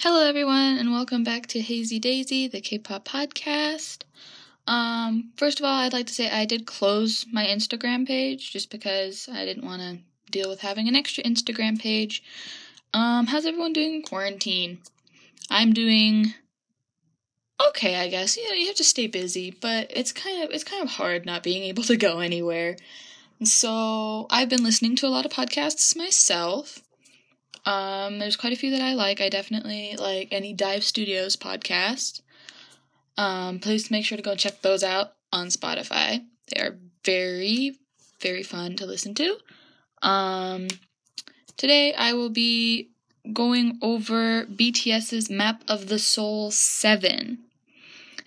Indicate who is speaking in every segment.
Speaker 1: Hello, everyone, and welcome back to Hazy Daisy, the K-pop podcast. Um, first of all, I'd like to say I did close my Instagram page just because I didn't want to deal with having an extra Instagram page. Um, how's everyone doing in quarantine? I'm doing okay, I guess. You know, you have to stay busy, but it's kind of it's kind of hard not being able to go anywhere. So I've been listening to a lot of podcasts myself. Um, there's quite a few that I like. I definitely like any Dive Studios podcast. Um, please make sure to go check those out on Spotify. They are very, very fun to listen to. Um, today I will be going over BTS's Map of the Soul 7.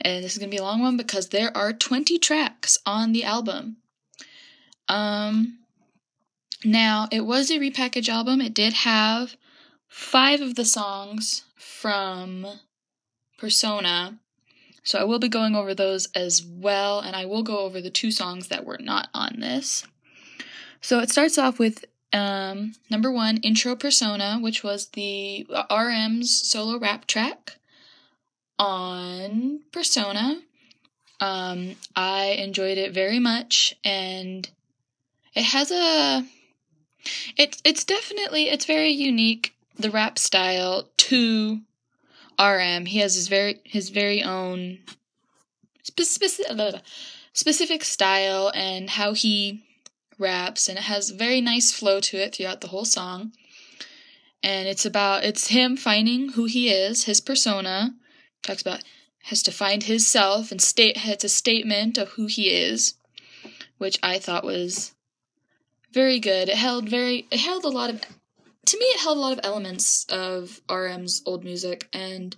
Speaker 1: And this is going to be a long one because there are 20 tracks on the album. Um, now, it was a repackaged album. It did have five of the songs from Persona. So I will be going over those as well, and I will go over the two songs that were not on this. So it starts off with um, number one, Intro Persona, which was the RM's solo rap track on Persona. Um, I enjoyed it very much, and it has a it's it's definitely it's very unique the rap style to RM. He has his very his very own specific specific style and how he raps and it has very nice flow to it throughout the whole song. And it's about it's him finding who he is, his persona. Talks about has to find his self and state it's a statement of who he is, which I thought was very good. It held very it held a lot of to me it held a lot of elements of RM's old music and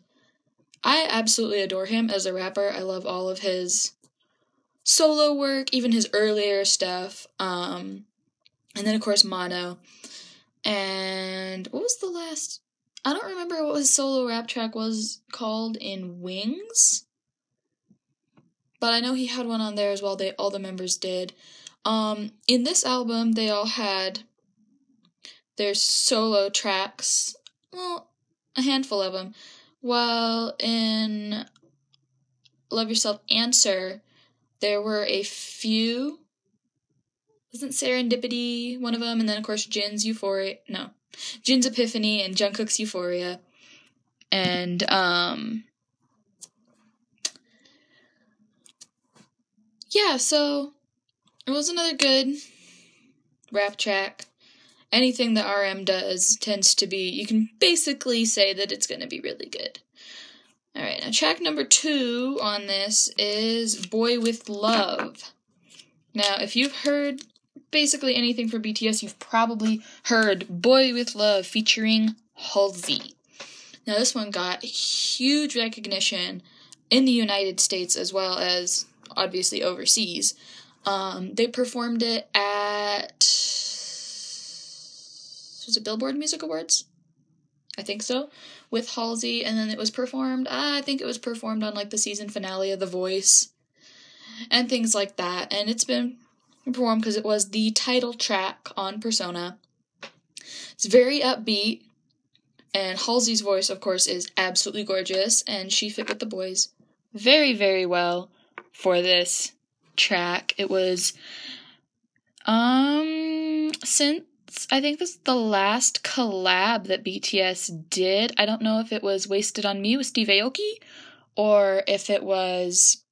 Speaker 1: I absolutely adore him as a rapper. I love all of his solo work, even his earlier stuff. Um and then of course Mono. And what was the last I don't remember what his solo rap track was called in Wings. But I know he had one on there as well. They all the members did. Um, in this album, they all had their solo tracks. Well, a handful of them. While in Love Yourself Answer, there were a few. Isn't Serendipity one of them? And then, of course, Jin's Euphoria. No. Jin's Epiphany and Jungkook's Euphoria. And, um. Yeah, so it was another good rap track. Anything that RM does tends to be, you can basically say that it's going to be really good. Alright, now track number two on this is Boy with Love. Now, if you've heard basically anything from BTS, you've probably heard Boy with Love featuring Halsey. Now, this one got huge recognition in the United States as well as obviously overseas. Um, they performed it at was it Billboard Music Awards? I think so, with Halsey, and then it was performed. I think it was performed on like the season finale of The Voice, and things like that. And it's been performed because it was the title track on Persona. It's very upbeat, and Halsey's voice, of course, is absolutely gorgeous, and she fit with the boys very, very well for this track. It was um since I think this is the last collab that BTS did. I don't know if it was Wasted on Me with Steve Aoki or if it was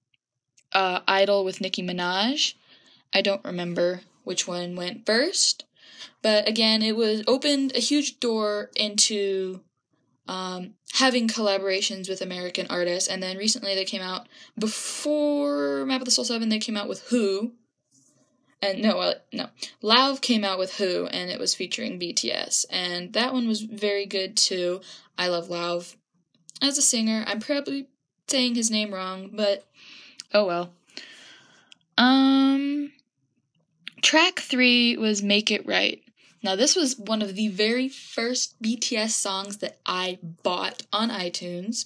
Speaker 1: uh, Idol with Nicki Minaj. I don't remember which one went first. But again, it was opened a huge door into um, having collaborations with American artists. And then recently they came out before Map of the Soul 7, they came out with Who. And no, uh, no. Lauv came out with Who, and it was featuring BTS. And that one was very good too. I love Lauv as a singer. I'm probably saying his name wrong, but oh well. Um, track three was Make It Right. Now, this was one of the very first BTS songs that I bought on iTunes.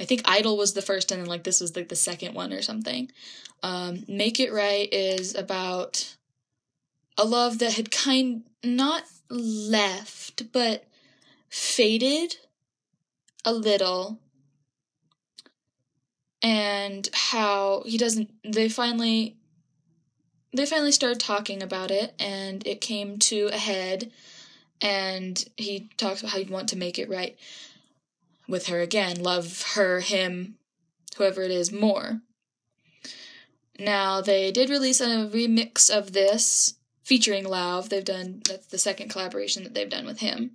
Speaker 1: I think Idol was the first, and then like this was like the second one or something. Um, Make It Right is about a love that had kind not left, but faded a little and how he doesn't they finally they finally started talking about it and it came to a head and he talks about how he'd want to make it right with her again love her him whoever it is more now they did release a remix of this featuring Lauv. They've done that's the second collaboration that they've done with him.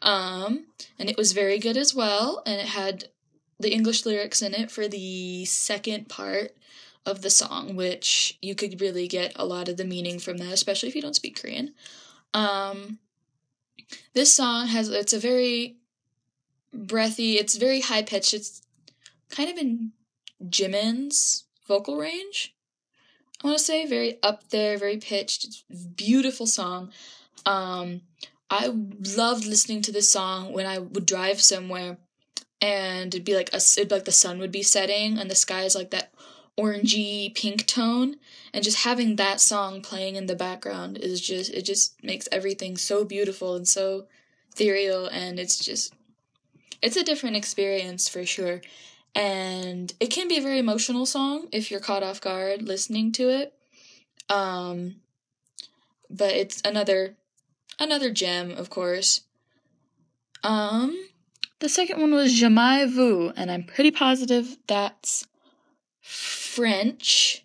Speaker 1: Um, and it was very good as well, and it had the English lyrics in it for the second part of the song, which you could really get a lot of the meaning from that, especially if you don't speak Korean. Um, this song has it's a very breathy, it's very high pitched. It's kind of in Jimin's vocal range. I want to say very up there, very pitched. It's beautiful song. Um, I loved listening to this song when I would drive somewhere, and it'd be like a, it'd be like the sun would be setting, and the sky is like that orangey pink tone, and just having that song playing in the background is just it just makes everything so beautiful and so ethereal, and it's just it's a different experience for sure and it can be a very emotional song if you're caught off guard listening to it. Um, but it's another another gem, of course. Um, the second one was Jamais Vu, and I'm pretty positive that's French,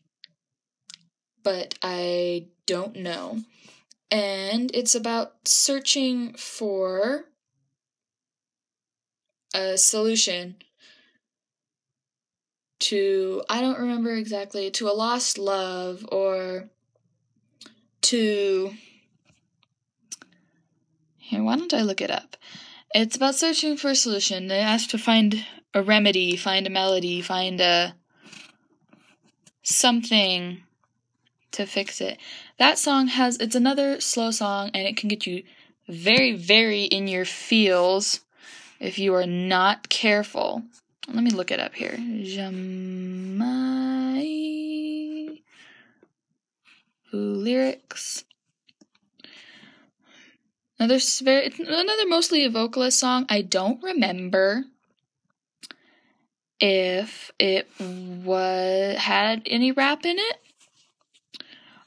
Speaker 1: but I don't know. And it's about searching for a solution to I don't remember exactly to a lost love or to here why don't I look it up? It's about searching for a solution. They ask to find a remedy find a melody find a something to fix it. That song has it's another slow song and it can get you very very in your feels if you are not careful let me look it up here. Jamais lyrics. Another very another mostly a vocalist song. I don't remember if it was had any rap in it.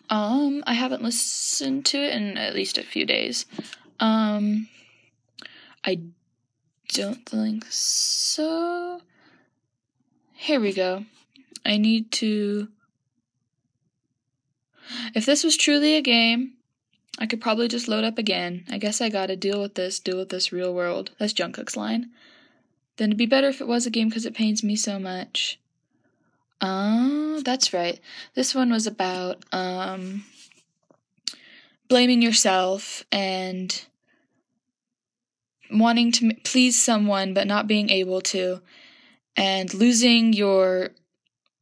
Speaker 1: Um, I haven't listened to it in at least a few days. Um, I don't think so. Here we go. I need to. If this was truly a game, I could probably just load up again. I guess I gotta deal with this, deal with this real world. That's Jungkook's line. Then it'd be better if it was a game because it pains me so much. Oh, that's right. This one was about um blaming yourself and wanting to please someone but not being able to, and losing your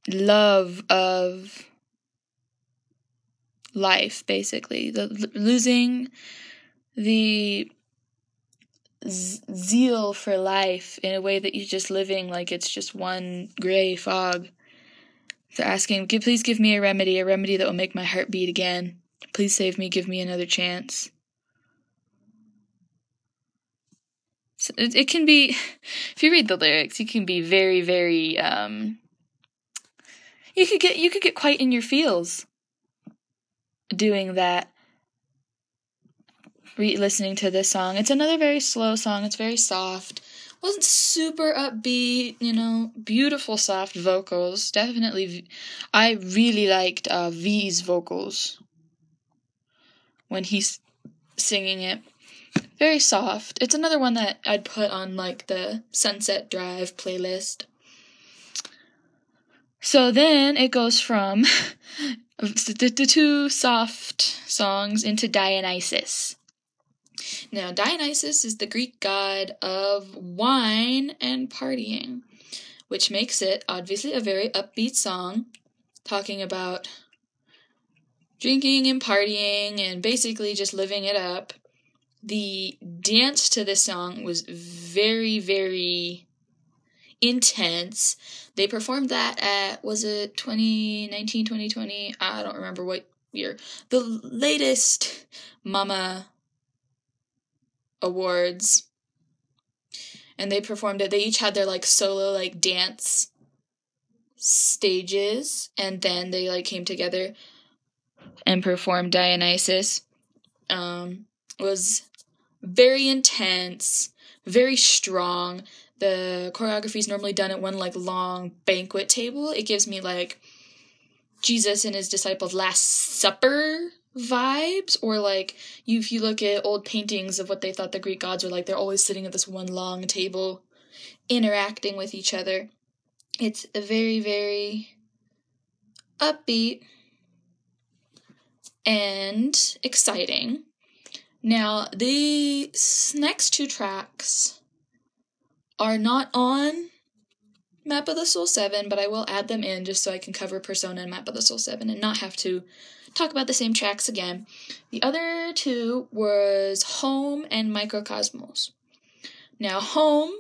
Speaker 1: love of life, basically. The, losing the zeal for life in a way that you're just living like it's just one gray fog. They're asking, please give me a remedy, a remedy that will make my heart beat again. Please save me, give me another chance. It, it can be if you read the lyrics you can be very very um you could get you could get quite in your feels doing that re- listening to this song. It's another very slow song. It's very soft. Wasn't super upbeat you know beautiful soft vocals. Definitely i really liked uh v's vocals when he's singing it very soft. It's another one that I'd put on like the Sunset Drive playlist. So then it goes from the two soft songs into Dionysus. Now, Dionysus is the Greek god of wine and partying, which makes it obviously a very upbeat song talking about drinking and partying and basically just living it up the dance to this song was very, very intense. They performed that at, was it 2019, 2020? I don't remember what year. The latest Mama Awards. and they performed it. They each had their like solo like dance stages, and then they like came together and performed Dionysus. Um, was very intense, very strong. The choreography is normally done at one like long banquet table. It gives me like Jesus and his disciples' Last Supper vibes, or like you, if you look at old paintings of what they thought the Greek gods were like, they're always sitting at this one long table, interacting with each other. It's very, very upbeat and exciting. Now, the next two tracks are not on Map of the Soul 7, but I will add them in just so I can cover Persona and Map of the Soul 7 and not have to talk about the same tracks again. The other two was Home and Microcosmos. Now, Home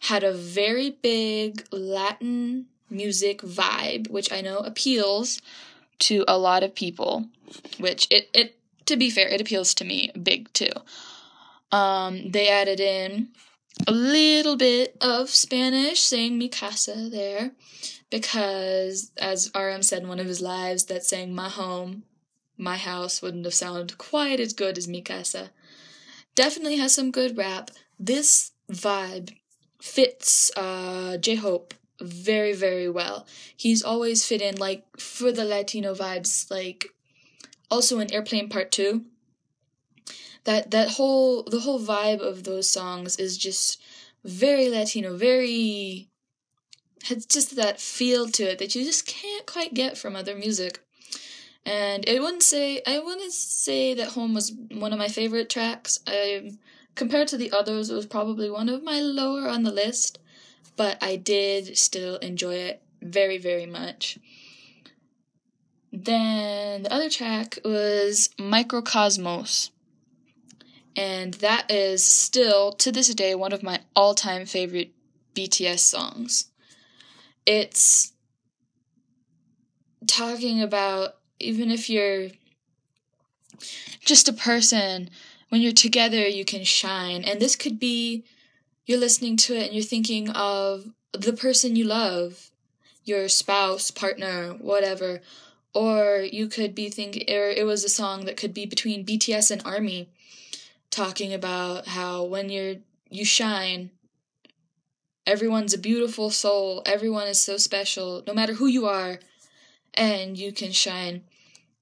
Speaker 1: had a very big Latin music vibe, which I know appeals to a lot of people, which it, it to be fair, it appeals to me big too. Um, they added in a little bit of Spanish, saying mi casa there, because as RM said in one of his lives, that saying my home, my house wouldn't have sounded quite as good as mi casa. Definitely has some good rap. This vibe fits uh, J Hope very, very well. He's always fit in, like, for the Latino vibes, like, also in Airplane Part 2 that that whole the whole vibe of those songs is just very Latino, very has just that feel to it that you just can't quite get from other music. And I wouldn't say I wouldn't say that Home was one of my favorite tracks. I compared to the others, it was probably one of my lower on the list, but I did still enjoy it very very much. Then the other track was Microcosmos and that is still to this day one of my all-time favorite BTS songs. It's talking about even if you're just a person, when you're together you can shine. And this could be you're listening to it and you're thinking of the person you love, your spouse, partner, whatever. Or you could be thinking, or it was a song that could be between BTS and ARMY talking about how when you're you shine everyone's a beautiful soul everyone is so special no matter who you are and you can shine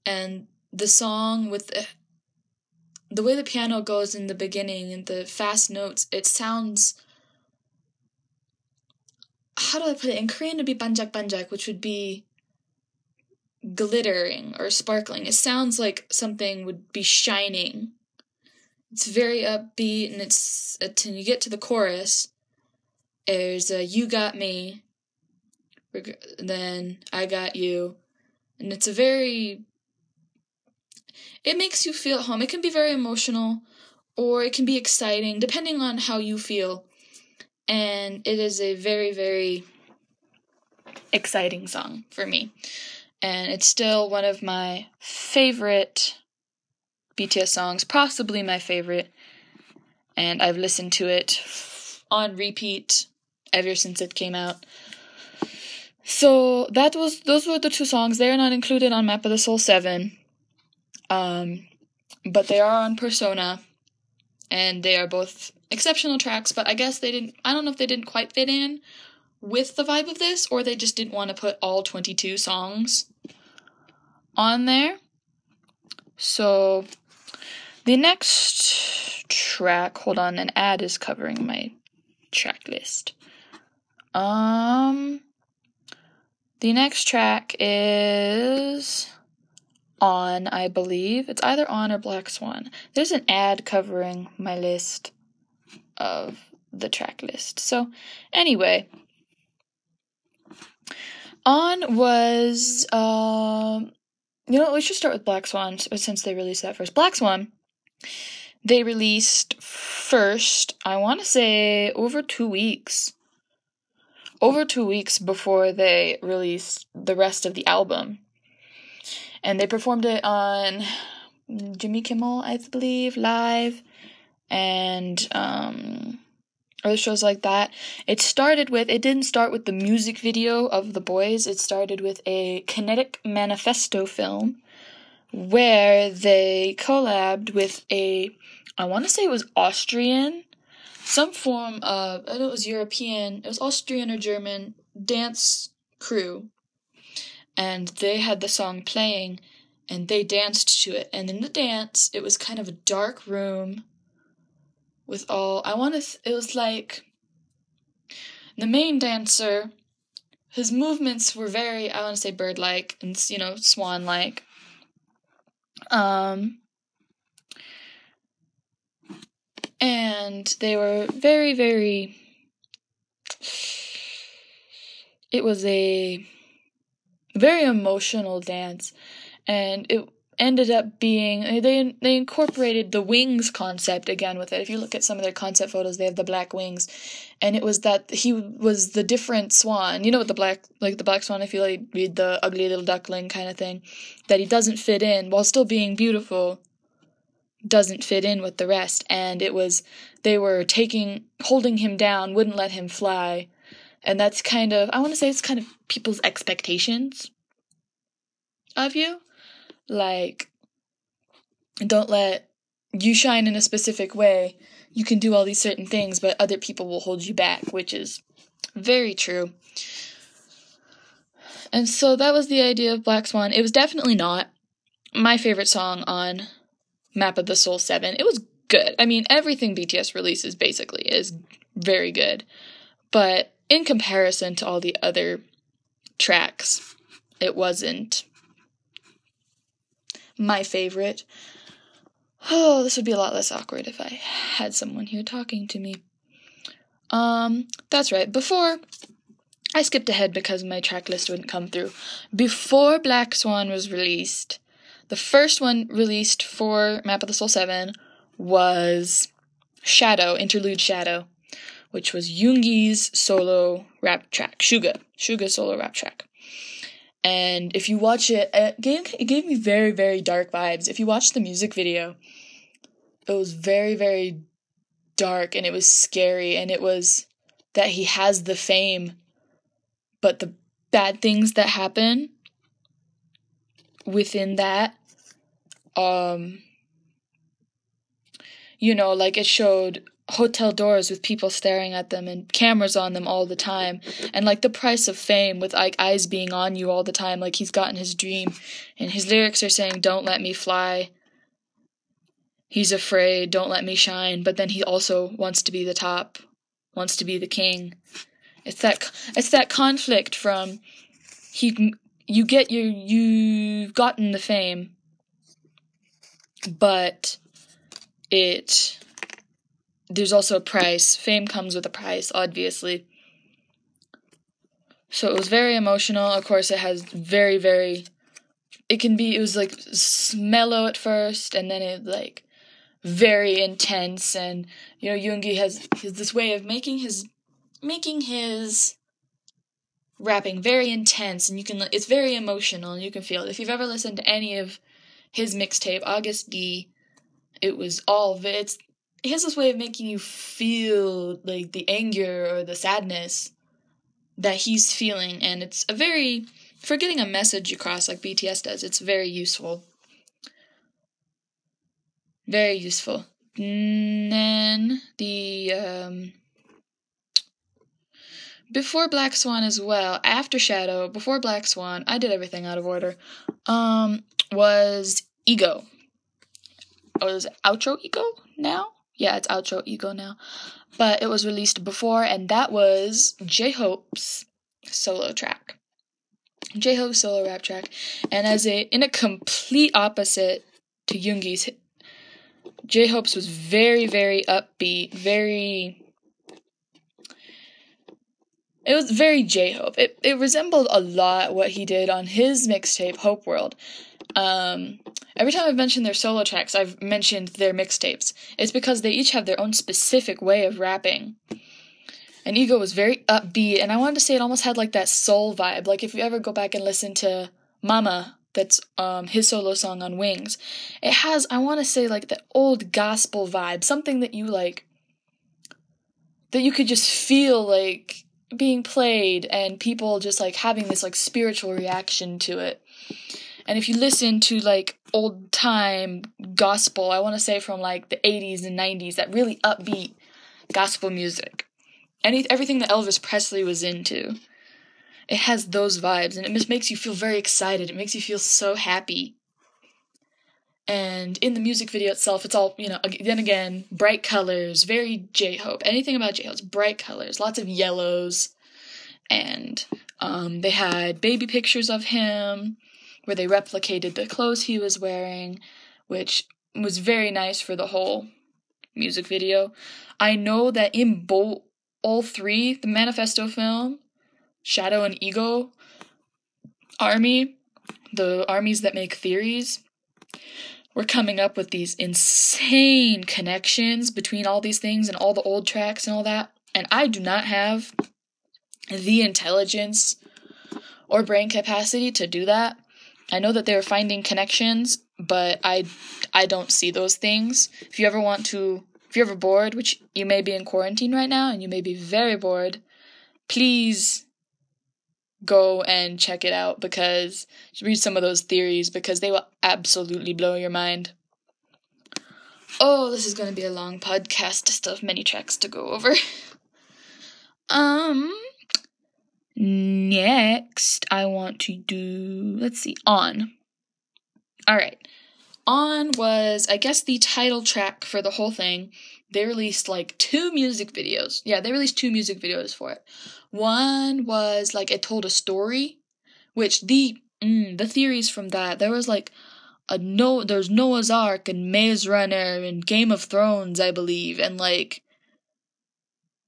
Speaker 1: and the song with the, the way the piano goes in the beginning and the fast notes it sounds how do I put it? In Korean, it'd be banjak banjak, which would be glittering or sparkling. It sounds like something would be shining it's very upbeat, and it's uh, until you get to the chorus. There's a "You Got Me," then "I Got You," and it's a very. It makes you feel at home. It can be very emotional, or it can be exciting, depending on how you feel. And it is a very, very exciting song for me. And it's still one of my favorite BTS songs, possibly my favorite, and I've listened to it on repeat ever since it came out. So that was those were the two songs. They are not included on Map of the Soul 7. Um but they are on Persona and they are both exceptional tracks, but I guess they didn't I don't know if they didn't quite fit in with the vibe of this or they just didn't want to put all 22 songs on there. So the next track, hold on, an ad is covering my track list. Um, the next track is on, I believe. It's either on or Black Swan. There's an ad covering my list of the track list. So, anyway, on was, um, you know, we should start with Black Swan since they released that first. Black Swan they released first, I want to say, over two weeks. Over two weeks before they released the rest of the album. And they performed it on Jimmy Kimmel, I believe, live. And um, other shows like that. It started with, it didn't start with the music video of the boys, it started with a kinetic manifesto film where they collabed with a, I want to say it was Austrian, some form of, I don't know it was European, it was Austrian or German dance crew. And they had the song playing and they danced to it. And in the dance, it was kind of a dark room with all I want to. Th- it was like the main dancer. His movements were very I want to say bird-like and you know swan-like. Um, and they were very very. It was a very emotional dance, and it ended up being they they incorporated the wings concept again with it. If you look at some of their concept photos, they have the black wings, and it was that he was the different swan. You know what the black like the black swan. If you like read the ugly little duckling kind of thing, that he doesn't fit in while still being beautiful. Doesn't fit in with the rest, and it was they were taking holding him down, wouldn't let him fly, and that's kind of I want to say it's kind of people's expectations of you like, don't let you shine in a specific way. You can do all these certain things, but other people will hold you back, which is very true. And so that was the idea of Black Swan. It was definitely not my favorite song on Map of the Soul 7. It was good. I mean, everything BTS releases basically is very good. But in comparison to all the other tracks, it wasn't my favorite. Oh, this would be a lot less awkward if I had someone here talking to me. Um, that's right. Before I skipped ahead because my track list wouldn't come through. Before Black Swan was released, the first one released for Map of the Soul 7 was Shadow, Interlude Shadow, which was Yoongi's solo rap track, Suga, Suga solo rap track. And if you watch it, it gave, it gave me very, very dark vibes. If you watch the music video, it was very, very dark and it was scary. And it was that he has the fame, but the bad things that happen within that, um, you know, like it showed hotel doors with people staring at them and cameras on them all the time. And like the price of fame with like eyes being on you all the time like he's gotten his dream. And his lyrics are saying don't let me fly. He's afraid don't let me shine. But then he also wants to be the top wants to be the king. It's that it's that conflict from he you get your you've gotten the fame but it there's also a price. Fame comes with a price, obviously. So it was very emotional. Of course, it has very, very. It can be. It was like mellow at first, and then it like very intense. And you know, Yoongi has, has this way of making his making his rapping very intense, and you can. It's very emotional, and you can feel it. If you've ever listened to any of his mixtape, Agust D, it was all. It's he has this way of making you feel like the anger or the sadness that he's feeling and it's a very for getting a message across like BTS does it's very useful. Very useful. And then the um before Black Swan as well after Shadow before Black Swan I did everything out of order um was Ego. Was outro Ego now yeah, it's outro ego now. But it was released before, and that was J Hope's solo track. J Hope's solo rap track. And as a in a complete opposite to Yoongi's J Hope's was very, very upbeat, very it was very J Hope. It it resembled a lot what he did on his mixtape Hope World. Um, every time I've mentioned their solo tracks, I've mentioned their mixtapes. It's because they each have their own specific way of rapping. And Ego was very upbeat, and I wanted to say it almost had like that soul vibe. Like if you ever go back and listen to Mama, that's um, his solo song on Wings, it has I want to say like the old gospel vibe, something that you like that you could just feel like being played and people just like having this like spiritual reaction to it. And if you listen to like old time gospel, I want to say from like the 80s and 90s, that really upbeat gospel music. Any everything that Elvis Presley was into. It has those vibes and it just makes you feel very excited. It makes you feel so happy. And in the music video itself, it's all, you know, then again, bright colors, very J Hope. Anything about J Hope's bright colors, lots of yellows. And um, they had baby pictures of him where they replicated the clothes he was wearing, which was very nice for the whole music video. I know that in both all three, the manifesto film, Shadow and Ego Army, the armies that make theories, we're coming up with these insane connections between all these things and all the old tracks and all that. And I do not have the intelligence or brain capacity to do that. I know that they're finding connections, but I I don't see those things. If you ever want to if you're ever bored, which you may be in quarantine right now and you may be very bored, please go and check it out because read some of those theories because they will absolutely blow your mind. Oh, this is going to be a long podcast. Still have many tracks to go over. um, next I want to do. Let's see, on. All right, on was I guess the title track for the whole thing. They released like two music videos. Yeah, they released two music videos for it. One was like it told a story, which the mm, the theories from that there was like a no there's Noah's Ark and Maze Runner and Game of Thrones I believe and like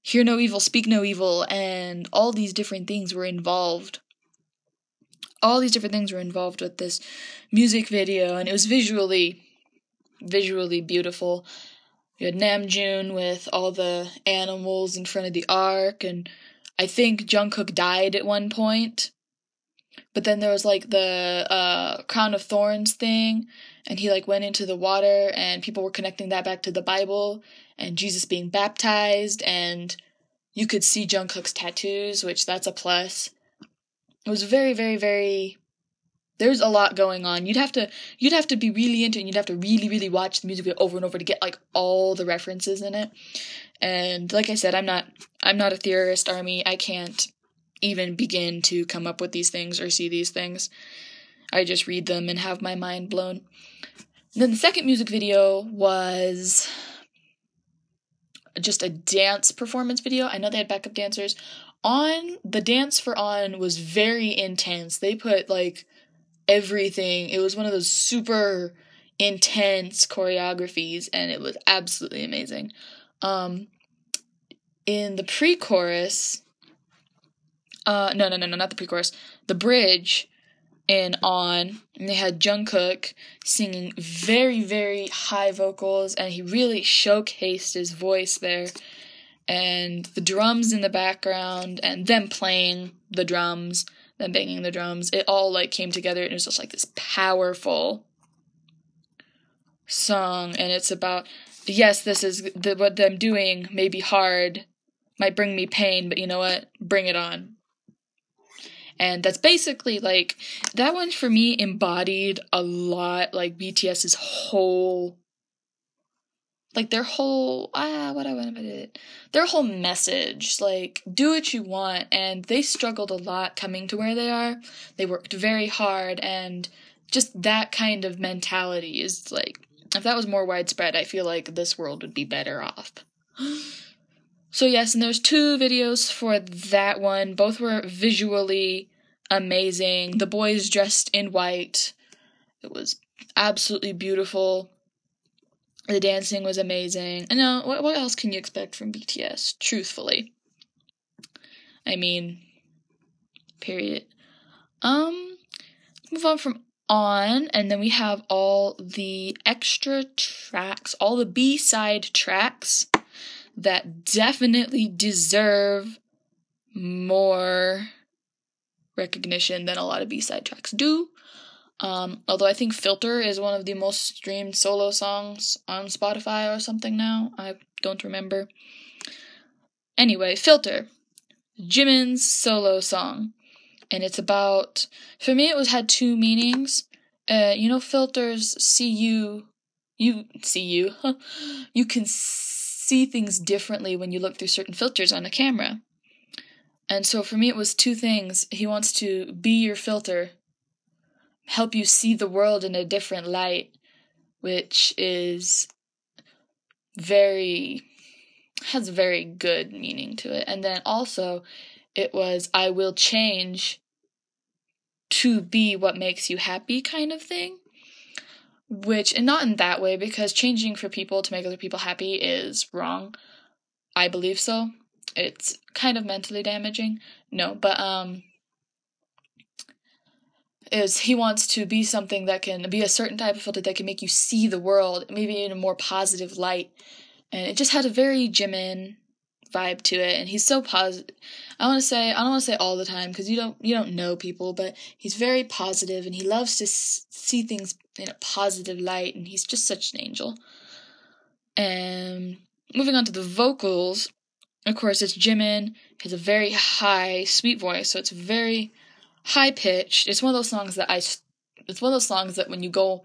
Speaker 1: Hear No Evil, Speak No Evil and all these different things were involved. All these different things were involved with this music video and it was visually visually beautiful. You had Namjoon with all the animals in front of the ark and I think Jungkook died at one point. But then there was like the uh, crown of thorns thing, and he like went into the water, and people were connecting that back to the Bible and Jesus being baptized, and you could see Jungkook's tattoos, which that's a plus. It was very, very, very. There's a lot going on. You'd have to you'd have to be really into it. and You'd have to really, really watch the music video over and over to get like all the references in it. And like I said, I'm not I'm not a theorist army. I can't even begin to come up with these things or see these things. I just read them and have my mind blown. And then the second music video was just a dance performance video. I know they had backup dancers. On the dance for On was very intense. They put like everything. It was one of those super intense choreographies and it was absolutely amazing. Um in the pre-chorus uh no no no no not the pre-chorus the bridge in on and they had Jungkook singing very very high vocals and he really showcased his voice there and the drums in the background and them playing the drums them banging the drums it all like came together and it was just like this powerful song and it's about yes this is the, what them doing may be hard might bring me pain, but you know what? Bring it on. And that's basically like that one for me embodied a lot like BTS's whole like their whole ah what I want it their whole message like do what you want. And they struggled a lot coming to where they are. They worked very hard and just that kind of mentality is like if that was more widespread I feel like this world would be better off So yes, and there's two videos for that one. Both were visually amazing. The boys dressed in white. It was absolutely beautiful. The dancing was amazing. And now, what, what else can you expect from BTS, truthfully? I mean, period. Um, move on from on, and then we have all the extra tracks, all the B side tracks that definitely deserve more recognition than a lot of B-side tracks do. Um, although I think Filter is one of the most streamed solo songs on Spotify or something now. I don't remember. Anyway, Filter, Jimin's solo song, and it's about. For me, it was had two meanings. Uh, you know, filters see you, you see you. you can see things differently when you look through certain filters on a camera. And so for me, it was two things. He wants to be your filter, help you see the world in a different light, which is very has very good meaning to it. And then also it was I will change to be what makes you happy kind of thing. Which and not in that way because changing for people to make other people happy is wrong. I believe so. It's kind of mentally damaging. No, but um is he wants to be something that can be a certain type of filter that can make you see the world maybe in a more positive light and it just had a very Jimin vibe to it and he's so positive i want to say i don't want to say all the time because you don't you don't know people but he's very positive and he loves to s- see things in a positive light and he's just such an angel. And moving on to the vocals of course it's jimin. He has a very high sweet voice so it's very high pitched it's one of those songs that i it's one of those songs that when you go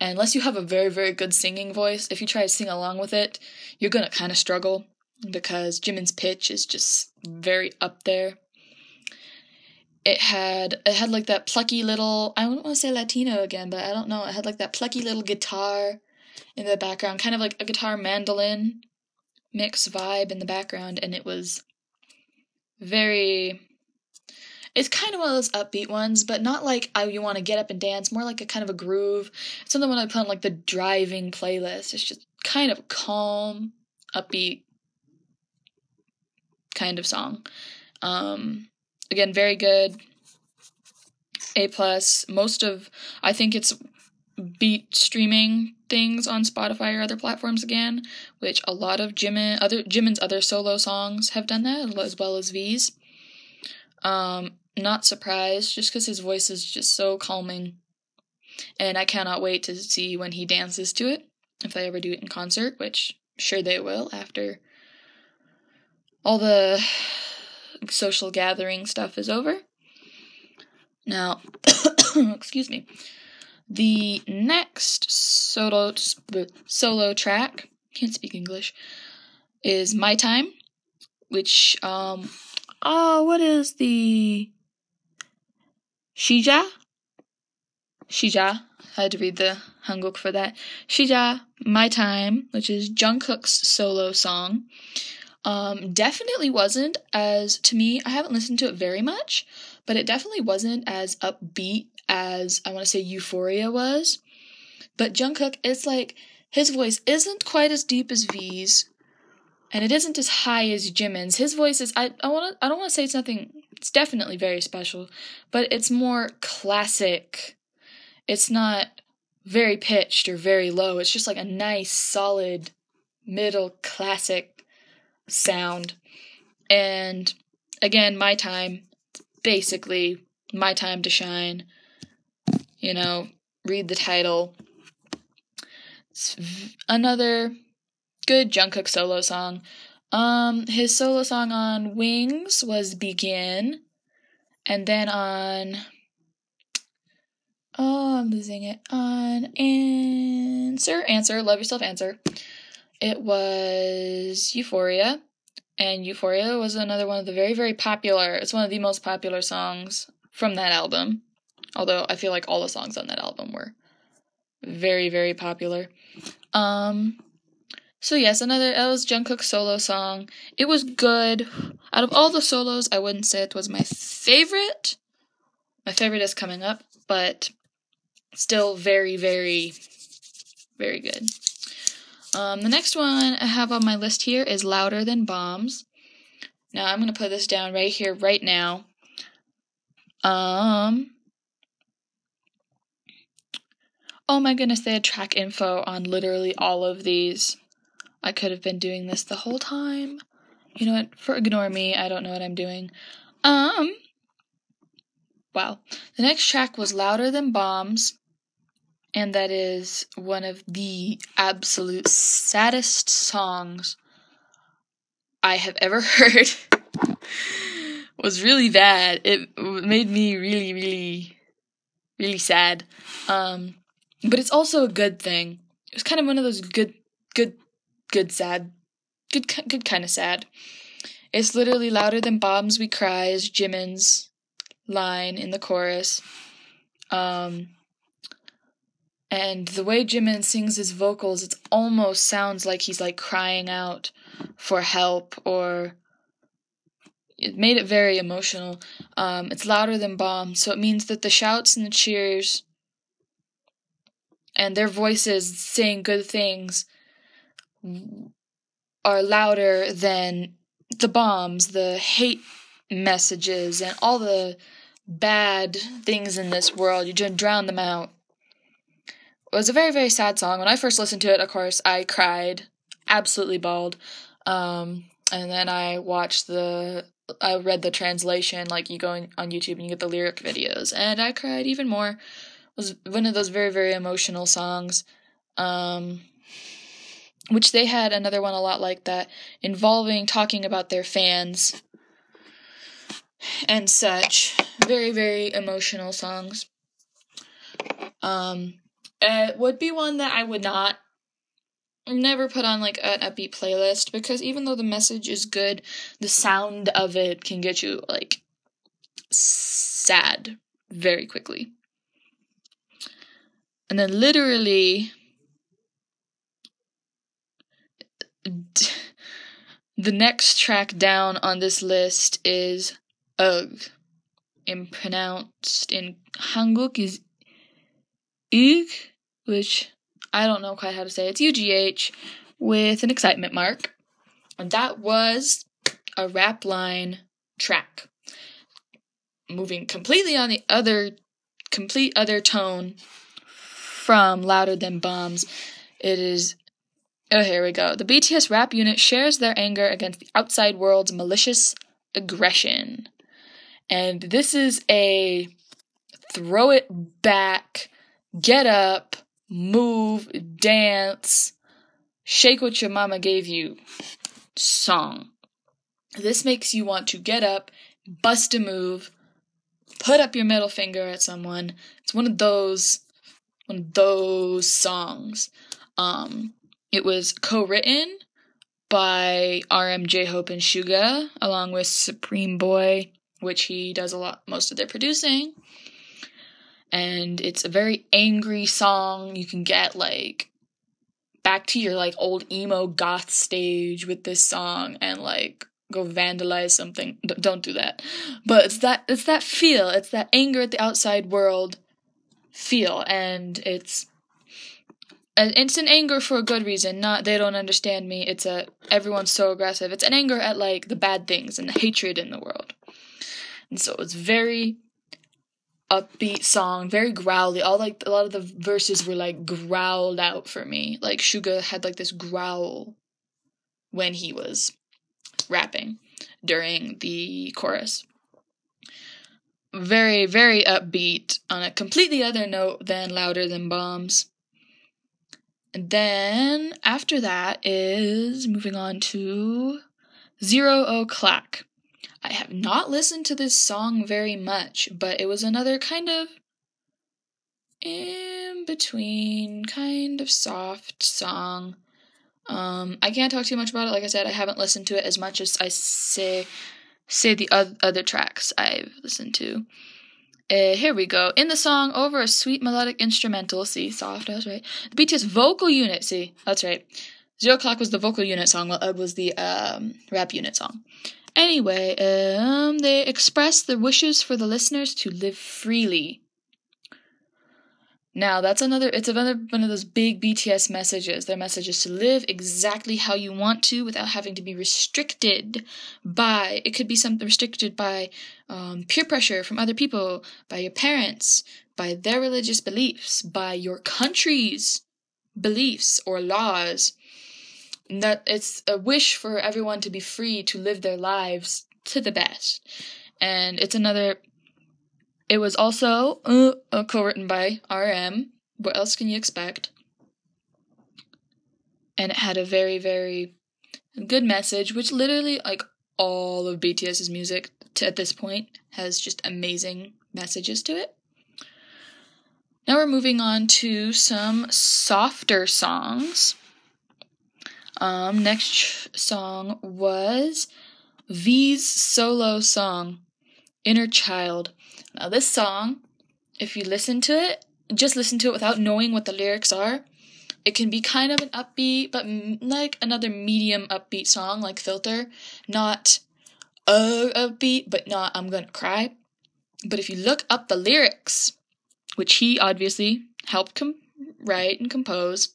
Speaker 1: unless you have a very, very good singing voice, if you try to sing along with it, you're gonna kind of struggle because Jimin's pitch is just very up there. It had it had like that plucky little I don't want to say Latino again, but I don't know. It had like that plucky little guitar in the background, kind of like a guitar mandolin mix vibe in the background, and it was very it's kind of one of those upbeat ones, but not like I you want to get up and dance. More like a kind of a groove. It's something when I put on like the driving playlist. It's just kind of calm, upbeat kind of song. Um, again, very good. A plus. Most of I think it's beat streaming things on Spotify or other platforms again, which a lot of Jimin other Jimin's other solo songs have done that as well as V's. Um, not surprised, just because his voice is just so calming. And I cannot wait to see when he dances to it, if they ever do it in concert, which sure they will after all the social gathering stuff is over. Now, excuse me. The next solo solo track, can't speak English, is My Time, which um oh, what is the Shija? Shija. I had to read the Hanguk for that. Shija, My Time, which is Jungkook's solo song. Um, definitely wasn't as, to me, I haven't listened to it very much, but it definitely wasn't as upbeat as I want to say Euphoria was. But Jungkook, it's like, his voice isn't quite as deep as V's, and it isn't as high as Jimin's. His voice is, I, I, wanna, I don't want to say it's nothing it's definitely very special, but it's more classic. It's not very pitched or very low. It's just like a nice, solid, middle classic sound. And again, my time, basically my time to shine. You know, read the title. It's another good Jungkook solo song. Um, his solo song on Wings was Begin. And then on Oh, I'm losing it. On Answer, Answer, Love Yourself Answer. It was Euphoria. And Euphoria was another one of the very, very popular, it's one of the most popular songs from that album. Although I feel like all the songs on that album were very, very popular. Um, so yes, another that was Jungkook's solo song. It was good. Out of all the solos, I wouldn't say it was my favorite. My favorite is coming up, but still very, very, very good. Um, the next one I have on my list here is Louder Than Bombs. Now I'm gonna put this down right here, right now. Um. Oh my goodness, they had track info on literally all of these. I could have been doing this the whole time. You know what? For ignore me, I don't know what I'm doing. Um. Wow. The next track was Louder Than Bombs, and that is one of the absolute saddest songs I have ever heard was really bad. It made me really, really, really sad. Um, but it's also a good thing. It was kind of one of those good, good, good sad, good, good kind of sad. It's literally louder than bombs we cry is Jimin's line in the chorus. Um, and the way Jimin sings his vocals, it almost sounds like he's like crying out for help or it made it very emotional. Um, it's louder than bombs, so it means that the shouts and the cheers and their voices saying good things are louder than the bombs, the hate messages, and all the bad things in this world. You just drown them out. It was a very, very sad song. When I first listened to it, of course, I cried, absolutely bawled. Um, and then I watched the, I read the translation, like you go on YouTube and you get the lyric videos, and I cried even more. It was one of those very, very emotional songs. Um, which they had another one a lot like that, involving talking about their fans and such. Very, very emotional songs. Um, it would be one that I would not never put on like an upbeat playlist because even though the message is good, the sound of it can get you like sad very quickly. And then literally the next track down on this list is Ugh. And pronounced in Hanguk is Ug, which I don't know quite how to say. It's UGH with an excitement mark. And that was a rap line track. Moving completely on the other, complete other tone from Louder Than Bombs. It is Oh, here we go. The BTS rap unit shares their anger against the outside world's malicious aggression. And this is a throw it back, get up, move, dance, shake what your mama gave you song. This makes you want to get up, bust a move, put up your middle finger at someone. It's one of those one of those songs. Um it was co-written by RM J Hope and Suga, along with Supreme Boy, which he does a lot most of their producing. And it's a very angry song. You can get like back to your like old emo goth stage with this song and like go vandalize something. D- don't do that. But it's that it's that feel. It's that anger at the outside world feel and it's an anger for a good reason not they don't understand me it's a everyone's so aggressive it's an anger at like the bad things and the hatred in the world and so it's very upbeat song very growly. All like a lot of the verses were like growled out for me. Like Suga had like this growl when he was rapping during the chorus. Very very upbeat on a completely other note than louder than bombs. And then after that is moving on to Zero O'Clock. I have not listened to this song very much, but it was another kind of in between, kind of soft song. Um, I can't talk too much about it. Like I said, I haven't listened to it as much as I say say the other tracks I've listened to. Uh, here we go. In the song, over a sweet melodic instrumental. See, soft, that's right. The BTS vocal unit. See, that's right. Zero Clock was the vocal unit song, while Ugh was the um, rap unit song. Anyway, um, they express their wishes for the listeners to live freely now that's another it's another one of those big BTS messages. Their message is to live exactly how you want to without having to be restricted by it could be something restricted by um, peer pressure from other people, by your parents, by their religious beliefs, by your country's beliefs or laws. And that it's a wish for everyone to be free to live their lives to the best. And it's another it was also uh, co-written by RM. What else can you expect? And it had a very, very good message, which literally like all of BTS's music to, at this point has just amazing messages to it. Now we're moving on to some softer songs. Um, next song was V's solo song, Inner Child. Now, this song, if you listen to it, just listen to it without knowing what the lyrics are, it can be kind of an upbeat, but m- like another medium upbeat song like Filter. Not a upbeat, but not I'm gonna cry. But if you look up the lyrics, which he obviously helped com- write and compose,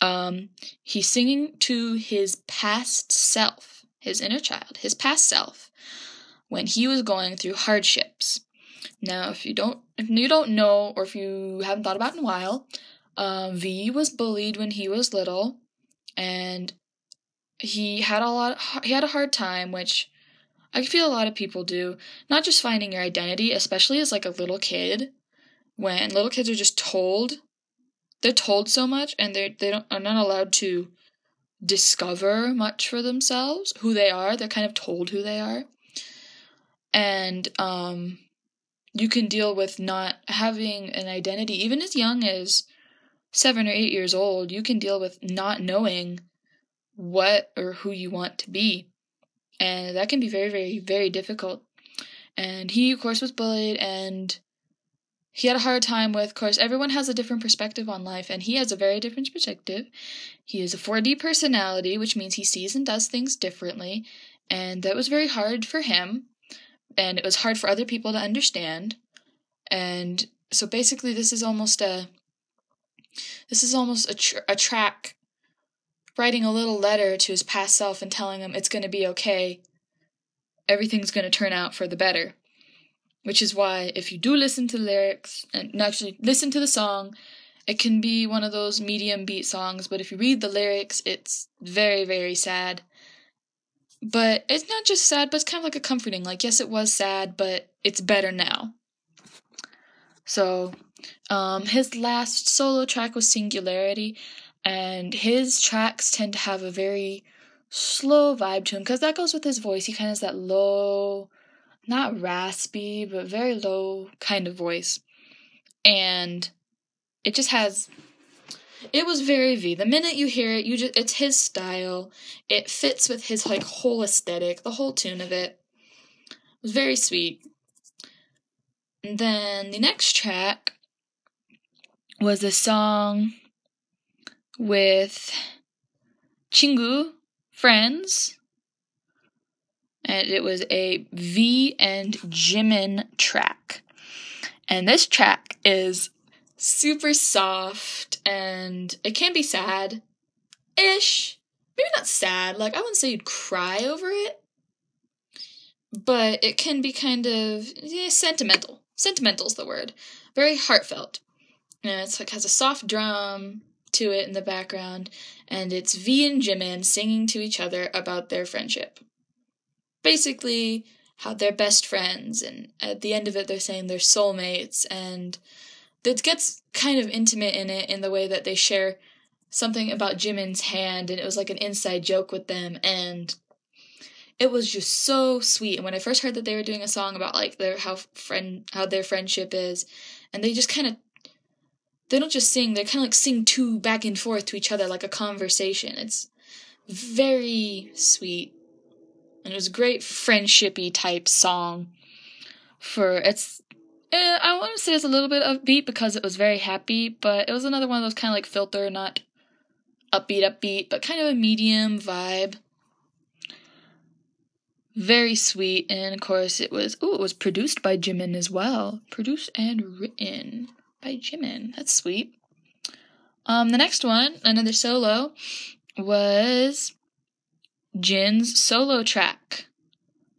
Speaker 1: um, he's singing to his past self, his inner child, his past self, when he was going through hardships. Now, if you don't, if you don't know, or if you haven't thought about in a while, um, V was bullied when he was little, and he had a lot. He had a hard time, which I feel a lot of people do. Not just finding your identity, especially as like a little kid, when little kids are just told, they're told so much, and they they don't are not allowed to discover much for themselves who they are. They're kind of told who they are, and um, you can deal with not having an identity even as young as seven or eight years old, you can deal with not knowing what or who you want to be. And that can be very, very, very difficult. And he, of course, was bullied and he had a hard time with, of course, everyone has a different perspective on life, and he has a very different perspective. He is a 4D personality, which means he sees and does things differently, and that was very hard for him, and it was hard for other people to understand. And so basically, this is almost a this is almost a, tr- a track writing a little letter to his past self and telling him it's going to be okay. Everything's going to turn out for the better. Which is why, if you do listen to the lyrics and actually listen to the song, it can be one of those medium beat songs, but if you read the lyrics, it's very, very sad. But it's not just sad, but it's kind of like a comforting. Like, yes, it was sad, but it's better now. So, um, his last solo track was Singularity, and his tracks tend to have a very slow vibe to him because that goes with his voice. He kind of has that low, not raspy, but very low kind of voice. And it just has it was very V. The minute you hear it, you just it's his style. It fits with his like whole aesthetic, the whole tune of it. It was very sweet. And then the next track was a song with Chingu, Friends. And it was a V and Jimin track. And this track is super soft and it can be sad ish. Maybe not sad, like I wouldn't say you'd cry over it. But it can be kind of yeah, sentimental. Sentimental's the word. Very heartfelt. And it's like has a soft drum to it in the background, and it's V and Jimin singing to each other about their friendship. Basically, how they're best friends, and at the end of it, they're saying they're soulmates, and it gets kind of intimate in it in the way that they share something about Jimin's hand, and it was like an inside joke with them, and it was just so sweet. And when I first heard that they were doing a song about like their how friend how their friendship is, and they just kind of they don't just sing, they kind of like sing to back and forth to each other like a conversation. It's very sweet. And it was a great friendshipy type song for it's eh, I want to say it's a little bit upbeat because it was very happy, but it was another one of those kind of like filter, not upbeat, upbeat, but kind of a medium vibe. Very sweet, and of course it was. Oh, it was produced by Jimin as well. Produced and written by Jimin. That's sweet. Um, the next one, another solo, was Jin's solo track,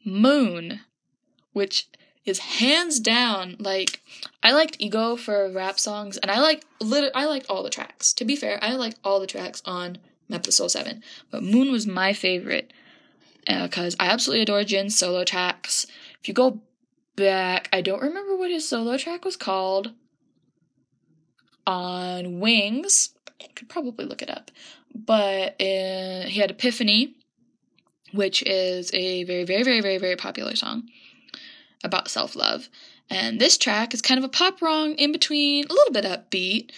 Speaker 1: Moon, which is hands down like I liked Ego for rap songs, and I like lit- I liked all the tracks. To be fair, I liked all the tracks on Map of Soul Seven, but Moon was my favorite because uh, I absolutely adore Jin's solo tracks. If you go back, I don't remember what his solo track was called on Wings. I could probably look it up. but uh, he had Epiphany, which is a very, very, very, very, very popular song about self love. And this track is kind of a pop wrong in between, a little bit upbeat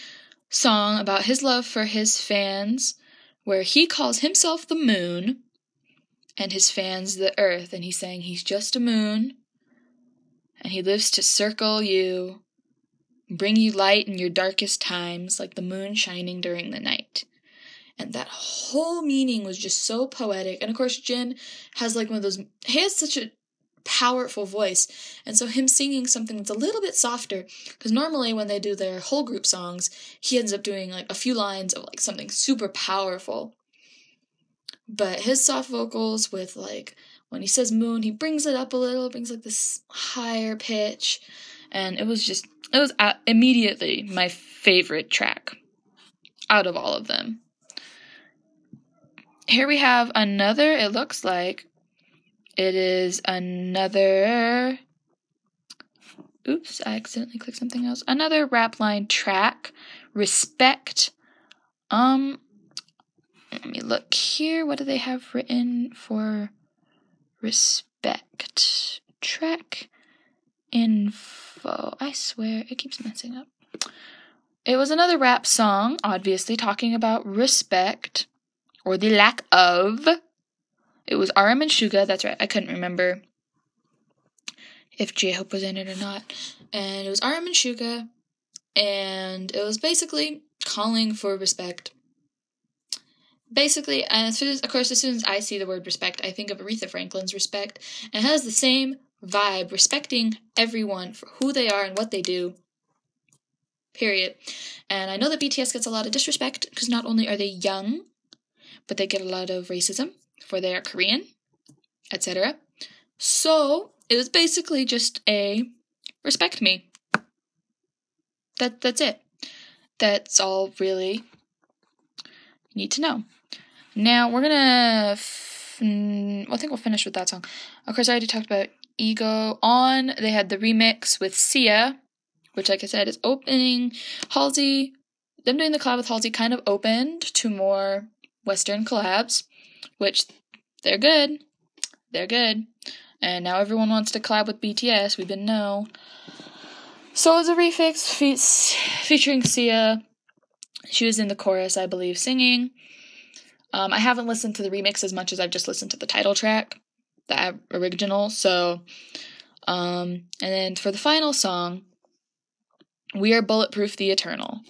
Speaker 1: song about his love for his fans, where he calls himself the moon and his fans the earth. And he's saying he's just a moon and he lives to circle you, bring you light in your darkest times, like the moon shining during the night. And that whole meaning was just so poetic. And of course, Jin has like one of those, he has such a powerful voice. And so him singing something that's a little bit softer, because normally when they do their whole group songs, he ends up doing like a few lines of like something super powerful. But his soft vocals with like when he says moon, he brings it up a little, brings like this higher pitch. And it was just, it was uh, immediately my favorite track out of all of them. Here we have another, it looks like it is another. Oops, I accidentally clicked something else. Another rap line track. Respect. Um, let me look here. What do they have written for respect? Track info. I swear it keeps messing up. It was another rap song, obviously talking about respect or the lack of it was RM and Suga, that's right. I couldn't remember if J Hope was in it or not. And it was RM and Suga, and it was basically calling for respect. Basically, and as soon as, of course, as soon as I see the word respect, I think of Aretha Franklin's respect, and it has the same vibe, respecting everyone for who they are and what they do. Period. And I know that BTS gets a lot of disrespect because not only are they young, but they get a lot of racism for their Korean, etc. So it was basically just a respect me. That that's it. That's all really you need to know. Now we're gonna. F- mm, I think we'll finish with that song. Of course, I already talked about Ego. On they had the remix with Sia, which, like I said, is opening. Halsey, them doing the collab with Halsey kind of opened to more Western collabs, which they're good. They're good. And now everyone wants to collab with BTS. We've been know. So it's a refix fe- featuring Sia. She was in the chorus, I believe, singing. Um, I haven't listened to the remix as much as I've just listened to the title track, the original. So, um, and then for the final song, we are bulletproof the eternal.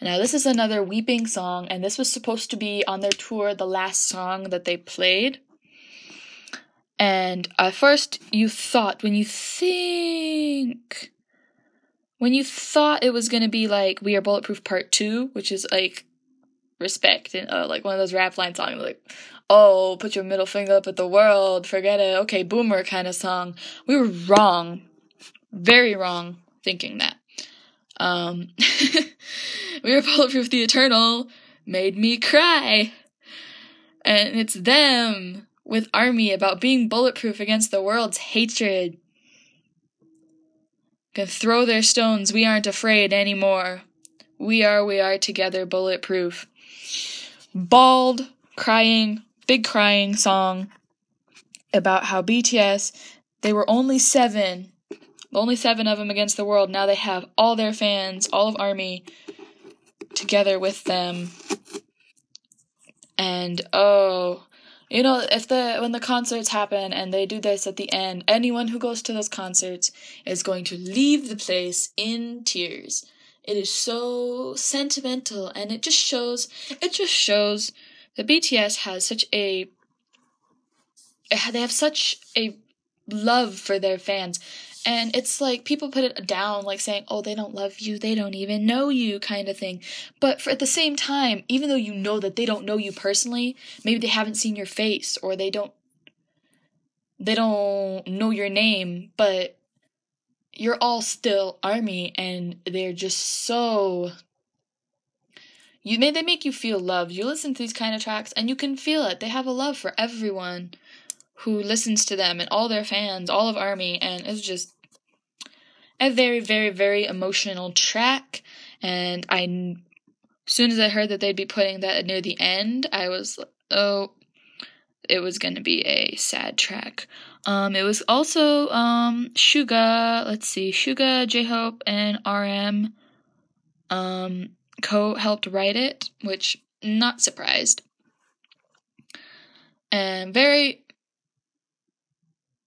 Speaker 1: Now, this is another weeping song, and this was supposed to be on their tour the last song that they played. And at first, you thought, when you think, when you thought it was gonna be like We Are Bulletproof Part 2, which is like respect and uh, like one of those rap line songs, like, oh, put your middle finger up at the world, forget it, okay, boomer kind of song. We were wrong, very wrong thinking that. Um, We Are Bulletproof the Eternal made me cry. And it's them with Army about being bulletproof against the world's hatred. Can throw their stones, we aren't afraid anymore. We are, we are together bulletproof. Bald, crying, big crying song about how BTS, they were only seven, only seven of them against the world. Now they have all their fans, all of Army, together with them. And oh, you know, if the when the concerts happen and they do this at the end, anyone who goes to those concerts is going to leave the place in tears. It is so sentimental and it just shows it just shows that BTS has such a they have such a love for their fans and it's like people put it down, like saying, oh, they don't love you, they don't even know you, kind of thing. But for at the same time, even though you know that they don't know you personally, maybe they haven't seen your face or they don't they don't know your name, but you're all still army and they're just so you they make you feel loved. You listen to these kind of tracks and you can feel it. They have a love for everyone who listens to them and all their fans, all of Army, and it's just a very, very, very emotional track. And I as soon as I heard that they'd be putting that near the end, I was oh, it was gonna be a sad track. Um, it was also um Suga. Let's see, Suga, J Hope, and RM. Um, co helped write it, which not surprised. And very,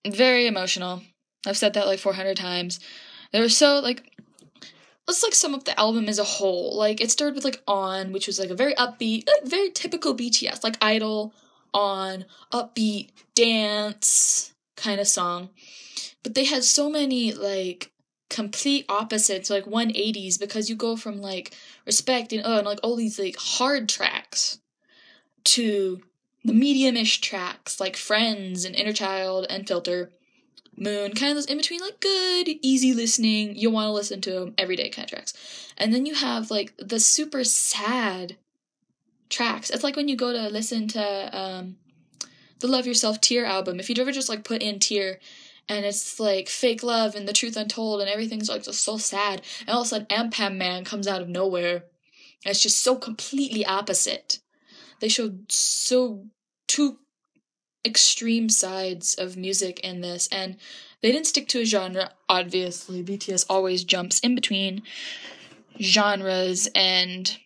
Speaker 1: very emotional. I've said that like 400 times. They were so like let's like sum up the album as a whole. Like it started with like On, which was like a very upbeat, like very typical BTS, like Idol, On, upbeat, dance kind of song. But they had so many like complete opposites, like 180s, because you go from like respect and oh and like all these like hard tracks to the medium-ish tracks like Friends and Inner Child and Filter Moon, kind of those in between, like good, easy listening, You'll want to listen to them everyday kind of tracks. And then you have like the super sad tracks. It's like when you go to listen to um, the Love Yourself Tear album. If you'd ever just like put in Tear and it's like fake love and the truth untold and everything's like just so sad, and all of a sudden Anpanman comes out of nowhere. And it's just so completely opposite. They showed so extreme sides of music in this and they didn't stick to a genre obviously. Bts always jumps in between genres and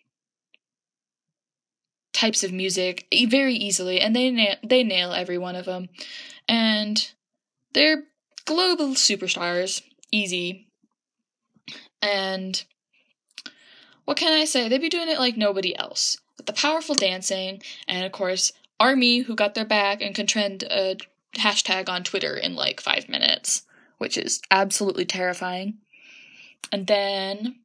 Speaker 1: types of music very easily and they na- they nail every one of them. And they're global superstars easy. And what can i say? They'd be doing it like nobody else. With the powerful dancing and of course army who got their back and can trend a hashtag on Twitter in like five minutes, which is absolutely terrifying. And then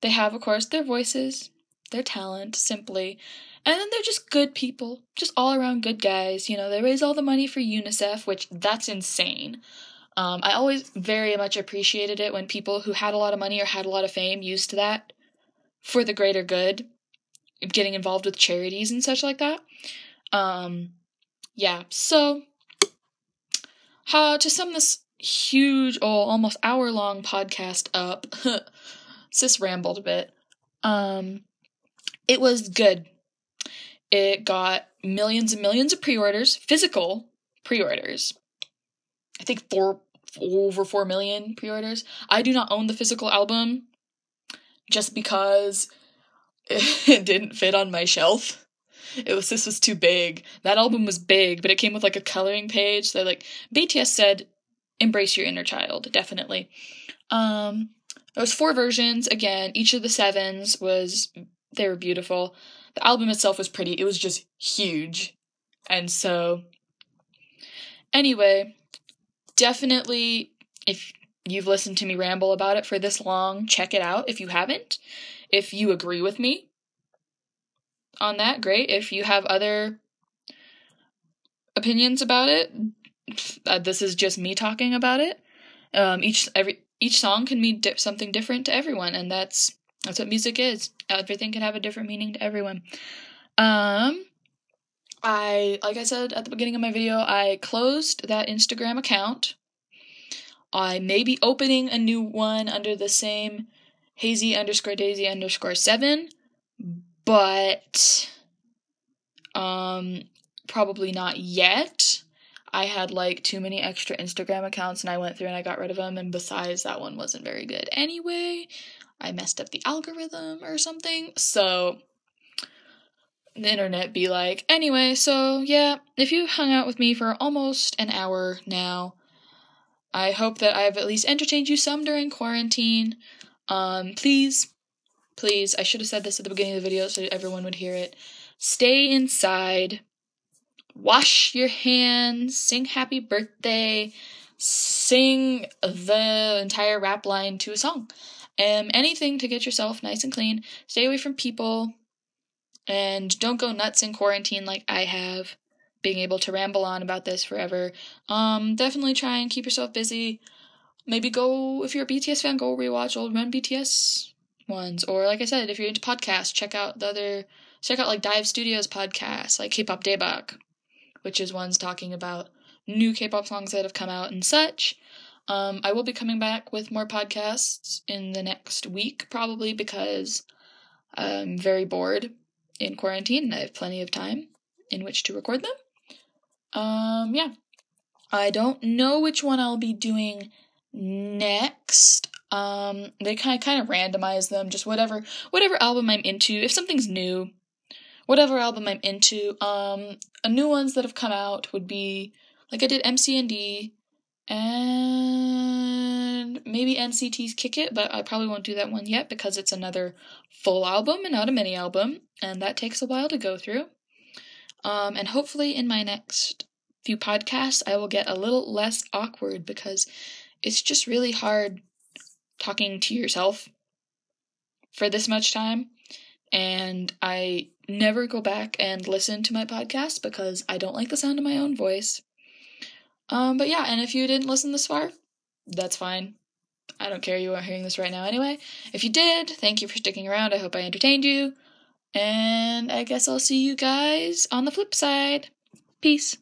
Speaker 1: they have, of course, their voices, their talent, simply. And then they're just good people, just all around good guys. You know, they raise all the money for UNICEF, which that's insane. Um, I always very much appreciated it when people who had a lot of money or had a lot of fame used that for the greater good getting involved with charities and such like that. Um, yeah, so uh, to sum this huge, oh, almost hour long podcast up, sis rambled a bit. Um, it was good. It got millions and millions of pre orders, physical pre orders. I think four over four million pre orders. I do not own the physical album just because it didn't fit on my shelf. It was this was too big. That album was big, but it came with like a coloring page. They're like BTS said, embrace your inner child, definitely. Um there was four versions. Again, each of the sevens was they were beautiful. The album itself was pretty. It was just huge. And so anyway, definitely if you've listened to me ramble about it for this long, check it out if you haven't. If you agree with me on that, great. If you have other opinions about it, uh, this is just me talking about it. Um, each every each song can mean di- something different to everyone, and that's that's what music is. Everything can have a different meaning to everyone. Um, I like I said at the beginning of my video, I closed that Instagram account. I may be opening a new one under the same hazy underscore daisy underscore seven, but um, probably not yet. I had like too many extra Instagram accounts and I went through and I got rid of them. And besides, that one wasn't very good anyway. I messed up the algorithm or something. So the internet be like, anyway, so yeah, if you hung out with me for almost an hour now, I hope that I've at least entertained you some during quarantine. Um, please, please, I should have said this at the beginning of the video so everyone would hear it. Stay inside, wash your hands, sing happy birthday, sing the entire rap line to a song. Um, anything to get yourself nice and clean. Stay away from people, and don't go nuts in quarantine like I have, being able to ramble on about this forever. Um, definitely try and keep yourself busy maybe go if you're a BTS fan, go rewatch old Run BTS ones. Or like I said, if you're into podcasts, check out the other check out like Dive Studios podcasts, like K-pop Daebak, which is ones talking about new K-pop songs that have come out and such. Um, I will be coming back with more podcasts in the next week, probably because I'm very bored in quarantine and I have plenty of time in which to record them. Um, yeah. I don't know which one I'll be doing next. Um, they kind of kind of randomize them, just whatever whatever album I'm into. If something's new, whatever album I'm into. Um, new ones that have come out would be like I did MCND and maybe NCT's Kick It, but I probably won't do that one yet because it's another full album and not a mini album, and that takes a while to go through. Um, and hopefully in my next few podcasts, I will get a little less awkward because it's just really hard talking to yourself for this much time. And I never go back and listen to my podcast because I don't like the sound of my own voice. Um, but yeah, and if you didn't listen this far, that's fine. I don't care you are hearing this right now anyway. If you did, thank you for sticking around. I hope I entertained you. And I guess I'll see you guys on the flip side. Peace.